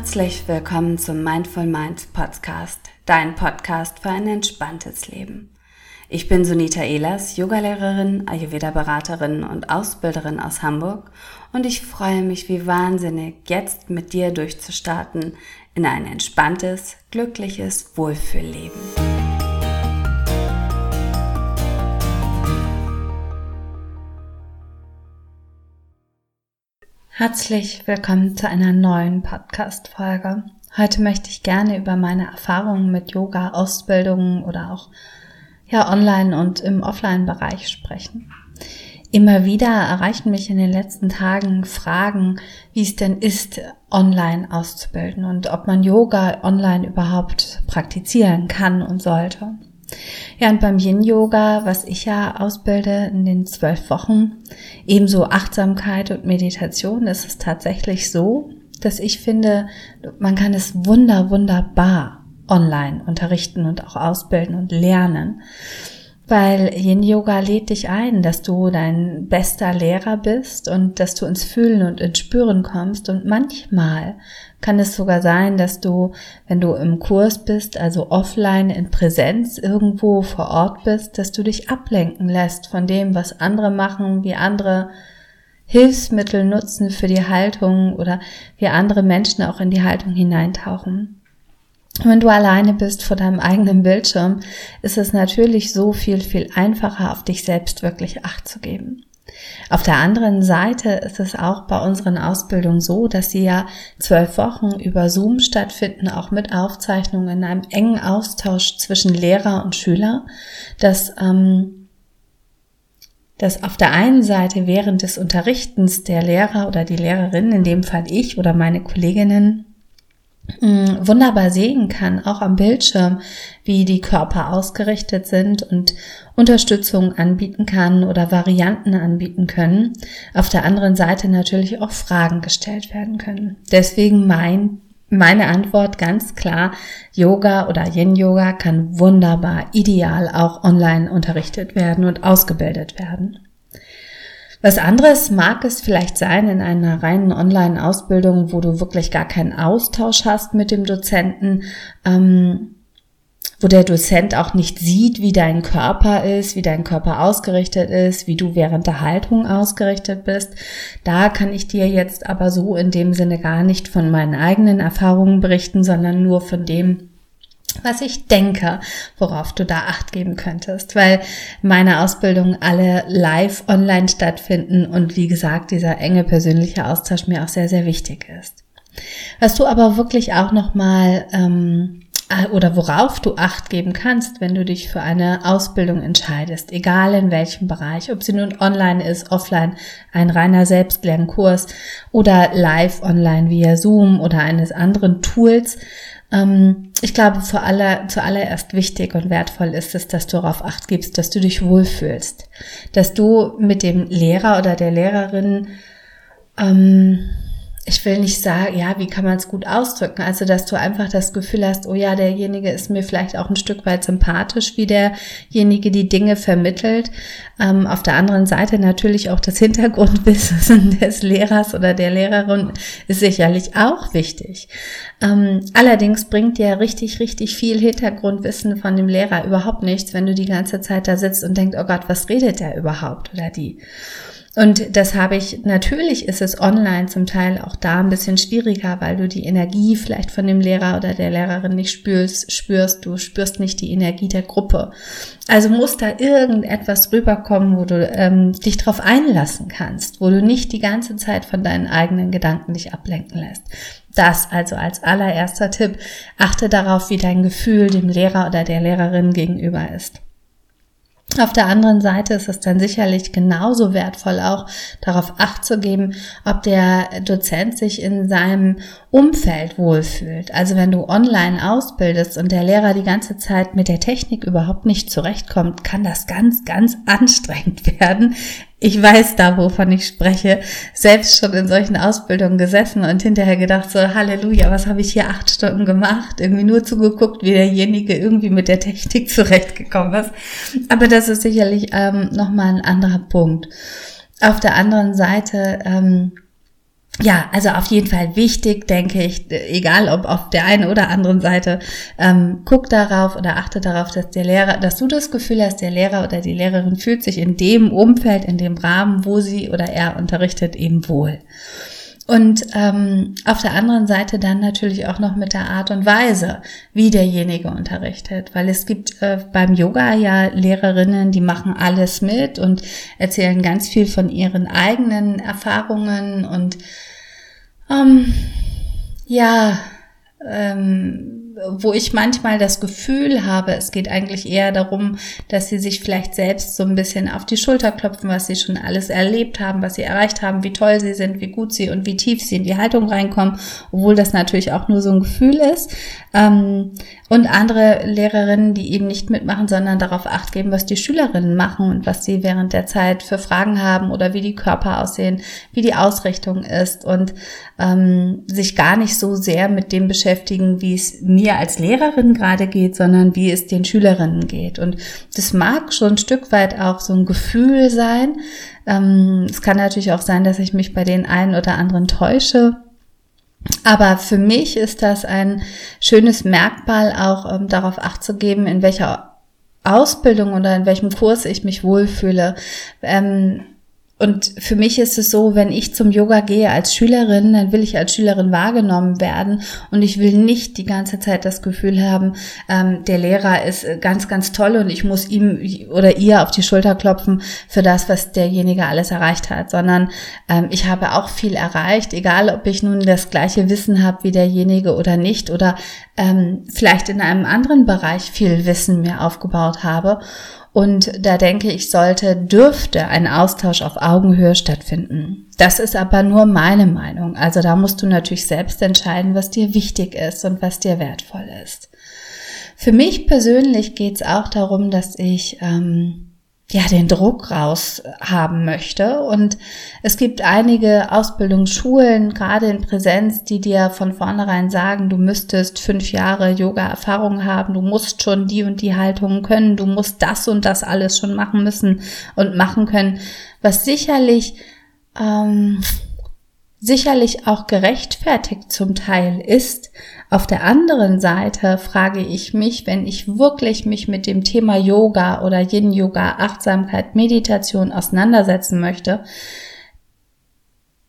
Herzlich willkommen zum Mindful Minds Podcast, dein Podcast für ein entspanntes Leben. Ich bin Sunita Ehlers, Yogalehrerin, Ayurveda-Beraterin und Ausbilderin aus Hamburg und ich freue mich wie wahnsinnig, jetzt mit dir durchzustarten in ein entspanntes, glückliches Wohlfühlleben. Herzlich willkommen zu einer neuen Podcast-Folge. Heute möchte ich gerne über meine Erfahrungen mit Yoga, Ausbildungen oder auch ja, online und im Offline-Bereich sprechen. Immer wieder erreichen mich in den letzten Tagen Fragen, wie es denn ist, online auszubilden und ob man Yoga online überhaupt praktizieren kann und sollte. Ja, und beim Yin-Yoga, was ich ja ausbilde in den zwölf Wochen, ebenso Achtsamkeit und Meditation, ist es tatsächlich so, dass ich finde, man kann es wunder, wunderbar online unterrichten und auch ausbilden und lernen. Weil Yin Yoga lädt dich ein, dass du dein bester Lehrer bist und dass du ins Fühlen und ins Spüren kommst. Und manchmal kann es sogar sein, dass du, wenn du im Kurs bist, also offline in Präsenz irgendwo vor Ort bist, dass du dich ablenken lässt von dem, was andere machen, wie andere Hilfsmittel nutzen für die Haltung oder wie andere Menschen auch in die Haltung hineintauchen. Wenn du alleine bist vor deinem eigenen Bildschirm, ist es natürlich so viel, viel einfacher, auf dich selbst wirklich Acht zu geben. Auf der anderen Seite ist es auch bei unseren Ausbildungen so, dass sie ja zwölf Wochen über Zoom stattfinden, auch mit Aufzeichnungen in einem engen Austausch zwischen Lehrer und Schüler, dass ähm, dass auf der einen Seite während des Unterrichtens der Lehrer oder die Lehrerin, in dem Fall ich oder meine Kolleginnen, wunderbar sehen kann, auch am Bildschirm, wie die Körper ausgerichtet sind und Unterstützung anbieten kann oder Varianten anbieten können. Auf der anderen Seite natürlich auch Fragen gestellt werden können. Deswegen mein, meine Antwort ganz klar, Yoga oder Yin Yoga kann wunderbar, ideal auch online unterrichtet werden und ausgebildet werden. Was anderes mag es vielleicht sein in einer reinen Online-Ausbildung, wo du wirklich gar keinen Austausch hast mit dem Dozenten, ähm, wo der Dozent auch nicht sieht, wie dein Körper ist, wie dein Körper ausgerichtet ist, wie du während der Haltung ausgerichtet bist. Da kann ich dir jetzt aber so in dem Sinne gar nicht von meinen eigenen Erfahrungen berichten, sondern nur von dem, was ich denke, worauf du da acht geben könntest, weil meine Ausbildungen alle live online stattfinden und wie gesagt, dieser enge persönliche Austausch mir auch sehr, sehr wichtig ist. Was du aber wirklich auch nochmal ähm, oder worauf du acht geben kannst, wenn du dich für eine Ausbildung entscheidest, egal in welchem Bereich, ob sie nun online ist, offline, ein reiner Selbstlernkurs oder live online via Zoom oder eines anderen Tools, ich glaube, für alle, zuallererst wichtig und wertvoll ist es, dass du darauf acht gibst, dass du dich wohlfühlst, dass du mit dem Lehrer oder der Lehrerin ähm, ich will nicht sagen, ja, wie kann man es gut ausdrücken? Also, dass du einfach das Gefühl hast, oh ja, derjenige ist mir vielleicht auch ein Stück weit sympathisch, wie derjenige die Dinge vermittelt. Ähm, auf der anderen Seite natürlich auch das Hintergrundwissen des Lehrers oder der Lehrerin ist sicherlich auch wichtig. Ähm, allerdings bringt dir richtig, richtig viel Hintergrundwissen von dem Lehrer überhaupt nichts, wenn du die ganze Zeit da sitzt und denkst, oh Gott, was redet der überhaupt oder die? Und das habe ich, natürlich ist es online zum Teil auch da ein bisschen schwieriger, weil du die Energie vielleicht von dem Lehrer oder der Lehrerin nicht spürst, spürst, du spürst nicht die Energie der Gruppe. Also muss da irgendetwas rüberkommen, wo du ähm, dich darauf einlassen kannst, wo du nicht die ganze Zeit von deinen eigenen Gedanken dich ablenken lässt. Das also als allererster Tipp. Achte darauf, wie dein Gefühl dem Lehrer oder der Lehrerin gegenüber ist. Auf der anderen Seite ist es dann sicherlich genauso wertvoll, auch darauf acht zu geben, ob der Dozent sich in seinem Umfeld wohlfühlt. Also wenn du online ausbildest und der Lehrer die ganze Zeit mit der Technik überhaupt nicht zurechtkommt, kann das ganz, ganz anstrengend werden. Ich weiß da, wovon ich spreche, selbst schon in solchen Ausbildungen gesessen und hinterher gedacht so, Halleluja, was habe ich hier acht Stunden gemacht? Irgendwie nur zugeguckt, wie derjenige irgendwie mit der Technik zurechtgekommen ist. Aber das ist sicherlich ähm, nochmal ein anderer Punkt. Auf der anderen Seite, ähm, ja, also auf jeden Fall wichtig, denke ich, egal ob auf der einen oder anderen Seite, ähm, guck darauf oder achte darauf, dass der Lehrer, dass du das Gefühl hast, der Lehrer oder die Lehrerin fühlt sich in dem Umfeld, in dem Rahmen, wo sie oder er unterrichtet, eben wohl. Und ähm, auf der anderen Seite dann natürlich auch noch mit der Art und Weise, wie derjenige unterrichtet. Weil es gibt äh, beim Yoga ja Lehrerinnen, die machen alles mit und erzählen ganz viel von ihren eigenen Erfahrungen und ähm, ja, ähm, wo ich manchmal das Gefühl habe, es geht eigentlich eher darum, dass sie sich vielleicht selbst so ein bisschen auf die Schulter klopfen, was sie schon alles erlebt haben, was sie erreicht haben, wie toll sie sind, wie gut sie und wie tief sie in die Haltung reinkommen, obwohl das natürlich auch nur so ein Gefühl ist. Ähm, und andere Lehrerinnen, die eben nicht mitmachen, sondern darauf acht geben, was die Schülerinnen machen und was sie während der Zeit für Fragen haben oder wie die Körper aussehen, wie die Ausrichtung ist und ähm, sich gar nicht so sehr mit dem beschäftigen, wie es mir als Lehrerin gerade geht, sondern wie es den Schülerinnen geht. Und das mag schon ein Stück weit auch so ein Gefühl sein. Ähm, es kann natürlich auch sein, dass ich mich bei den einen oder anderen täusche. Aber für mich ist das ein schönes Merkmal, auch ähm, darauf acht zu geben, in welcher Ausbildung oder in welchem Kurs ich mich wohlfühle. Ähm, und für mich ist es so, wenn ich zum Yoga gehe als Schülerin, dann will ich als Schülerin wahrgenommen werden und ich will nicht die ganze Zeit das Gefühl haben, ähm, der Lehrer ist ganz, ganz toll und ich muss ihm oder ihr auf die Schulter klopfen für das, was derjenige alles erreicht hat, sondern ähm, ich habe auch viel erreicht, egal ob ich nun das gleiche Wissen habe wie derjenige oder nicht oder ähm, vielleicht in einem anderen Bereich viel Wissen mir aufgebaut habe. Und da denke ich, sollte, dürfte ein Austausch auf Augenhöhe stattfinden. Das ist aber nur meine Meinung. Also da musst du natürlich selbst entscheiden, was dir wichtig ist und was dir wertvoll ist. Für mich persönlich geht es auch darum, dass ich ähm, ja, den Druck raus haben möchte. Und es gibt einige Ausbildungsschulen, gerade in Präsenz, die dir von vornherein sagen, du müsstest fünf Jahre Yoga-Erfahrung haben, du musst schon die und die Haltungen können, du musst das und das alles schon machen müssen und machen können, was sicherlich, ähm, sicherlich auch gerechtfertigt zum Teil ist, auf der anderen Seite frage ich mich, wenn ich wirklich mich mit dem Thema Yoga oder Yin Yoga, Achtsamkeit, Meditation auseinandersetzen möchte,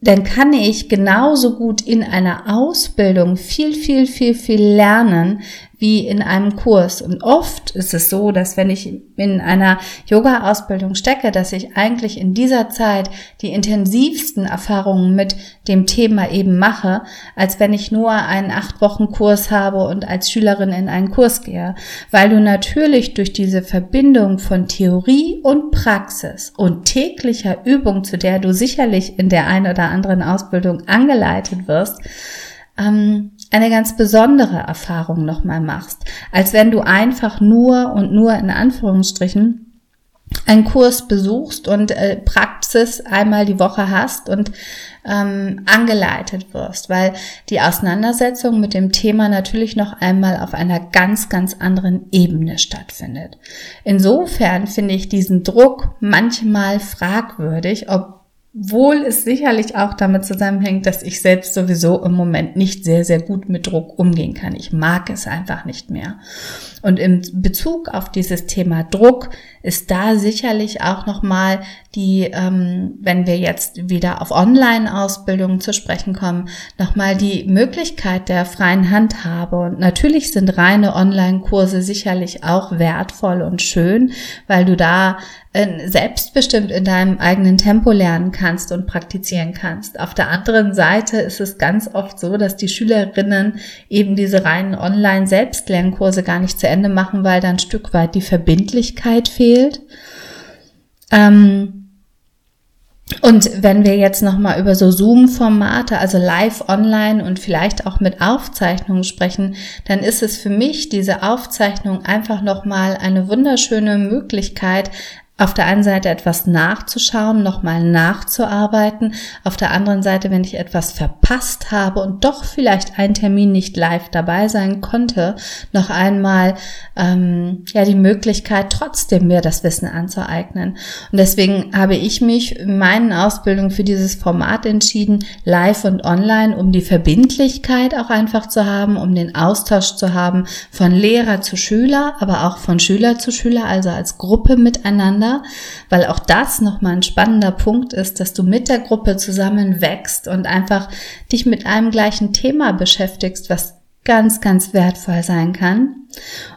dann kann ich genauso gut in einer Ausbildung viel, viel, viel, viel lernen, wie in einem Kurs. Und oft ist es so, dass wenn ich in einer Yoga-Ausbildung stecke, dass ich eigentlich in dieser Zeit die intensivsten Erfahrungen mit dem Thema eben mache, als wenn ich nur einen acht Wochen Kurs habe und als Schülerin in einen Kurs gehe. Weil du natürlich durch diese Verbindung von Theorie und Praxis und täglicher Übung, zu der du sicherlich in der einen oder anderen Ausbildung angeleitet wirst, ähm, eine ganz besondere Erfahrung nochmal machst, als wenn du einfach nur und nur in Anführungsstrichen einen Kurs besuchst und äh, Praxis einmal die Woche hast und ähm, angeleitet wirst, weil die Auseinandersetzung mit dem Thema natürlich noch einmal auf einer ganz, ganz anderen Ebene stattfindet. Insofern finde ich diesen Druck manchmal fragwürdig, ob wohl es sicherlich auch damit zusammenhängt, dass ich selbst sowieso im Moment nicht sehr, sehr gut mit Druck umgehen kann. Ich mag es einfach nicht mehr. Und im Bezug auf dieses Thema Druck ist da sicherlich auch nochmal die, ähm, wenn wir jetzt wieder auf Online-Ausbildungen zu sprechen kommen, nochmal die Möglichkeit der freien Handhabe. Und natürlich sind reine Online-Kurse sicherlich auch wertvoll und schön, weil du da äh, selbstbestimmt in deinem eigenen Tempo lernen kannst und praktizieren kannst. Auf der anderen Seite ist es ganz oft so, dass die Schülerinnen eben diese reinen Online-Selbstlernkurse gar nicht zu Ende machen, weil da ein Stück weit die Verbindlichkeit fehlt. Ähm, und wenn wir jetzt nochmal über so Zoom-Formate, also live online und vielleicht auch mit Aufzeichnungen sprechen, dann ist es für mich diese Aufzeichnung einfach nochmal eine wunderschöne Möglichkeit, auf der einen Seite etwas nachzuschauen, nochmal nachzuarbeiten, auf der anderen Seite, wenn ich etwas verpasst habe und doch vielleicht ein Termin nicht live dabei sein konnte, noch einmal ähm, ja die Möglichkeit, trotzdem mir das Wissen anzueignen. Und deswegen habe ich mich in meinen Ausbildungen für dieses Format entschieden, live und online, um die Verbindlichkeit auch einfach zu haben, um den Austausch zu haben von Lehrer zu Schüler, aber auch von Schüler zu Schüler, also als Gruppe miteinander weil auch das nochmal ein spannender Punkt ist, dass du mit der Gruppe zusammen wächst und einfach dich mit einem gleichen Thema beschäftigst, was ganz, ganz wertvoll sein kann.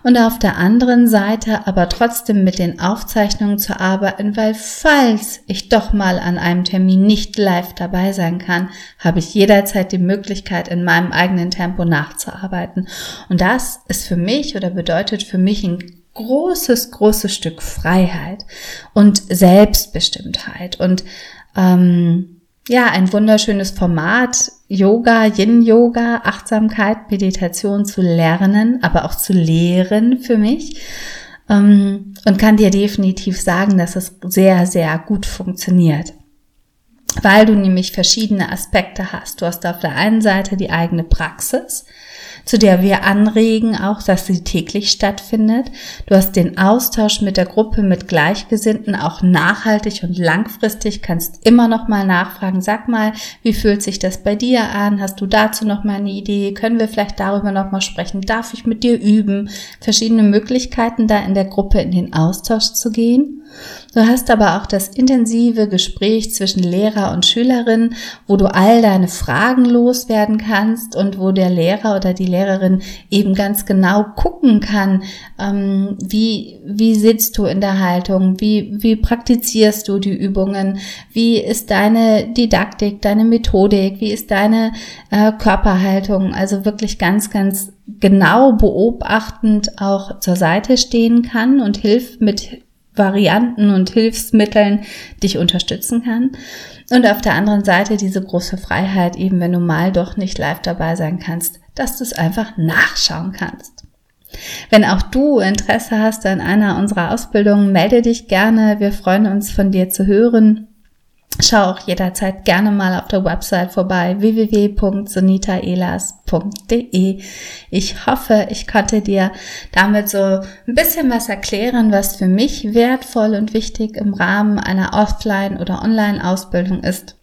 Und auf der anderen Seite aber trotzdem mit den Aufzeichnungen zu arbeiten, weil falls ich doch mal an einem Termin nicht live dabei sein kann, habe ich jederzeit die Möglichkeit, in meinem eigenen Tempo nachzuarbeiten. Und das ist für mich oder bedeutet für mich ein großes, großes Stück Freiheit und Selbstbestimmtheit und ähm, ja, ein wunderschönes Format, Yoga, Yin-Yoga, Achtsamkeit, Meditation zu lernen, aber auch zu lehren für mich. Ähm, und kann dir definitiv sagen, dass es sehr, sehr gut funktioniert. Weil du nämlich verschiedene Aspekte hast. Du hast auf der einen Seite die eigene Praxis, zu der wir anregen, auch dass sie täglich stattfindet. Du hast den Austausch mit der Gruppe, mit Gleichgesinnten, auch nachhaltig und langfristig, kannst immer noch mal nachfragen, sag mal, wie fühlt sich das bei dir an? Hast du dazu noch mal eine Idee? Können wir vielleicht darüber noch mal sprechen? Darf ich mit dir üben? Verschiedene Möglichkeiten, da in der Gruppe in den Austausch zu gehen. Du hast aber auch das intensive Gespräch zwischen Lehrer und Schülerin, wo du all deine Fragen loswerden kannst und wo der Lehrer oder die Lehrerin eben ganz genau gucken kann, ähm, wie, wie sitzt du in der Haltung, wie, wie praktizierst du die Übungen, wie ist deine Didaktik, deine Methodik, wie ist deine äh, Körperhaltung, also wirklich ganz, ganz genau beobachtend auch zur Seite stehen kann und hilft mit Varianten und Hilfsmitteln dich unterstützen kann. Und auf der anderen Seite diese große Freiheit, eben wenn du mal doch nicht live dabei sein kannst, dass du es einfach nachschauen kannst. Wenn auch du Interesse hast an einer unserer Ausbildungen, melde dich gerne. Wir freuen uns von dir zu hören. Schau auch jederzeit gerne mal auf der Website vorbei www.sonitaelas.de. Ich hoffe, ich konnte dir damit so ein bisschen was erklären, was für mich wertvoll und wichtig im Rahmen einer Offline- oder Online-Ausbildung ist.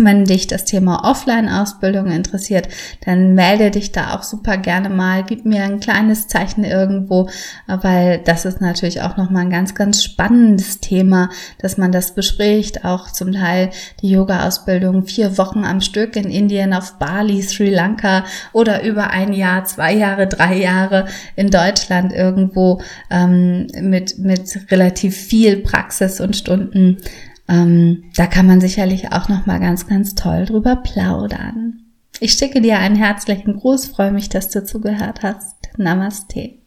Wenn dich das Thema Offline-Ausbildung interessiert, dann melde dich da auch super gerne mal. Gib mir ein kleines Zeichen irgendwo, weil das ist natürlich auch nochmal ein ganz, ganz spannendes Thema, dass man das bespricht. Auch zum Teil die Yoga-Ausbildung vier Wochen am Stück in Indien, auf Bali, Sri Lanka oder über ein Jahr, zwei Jahre, drei Jahre in Deutschland irgendwo ähm, mit, mit relativ viel Praxis und Stunden ähm, da kann man sicherlich auch noch mal ganz, ganz toll drüber plaudern. Ich schicke dir einen herzlichen Gruß, freue mich, dass du zugehört hast. Namaste.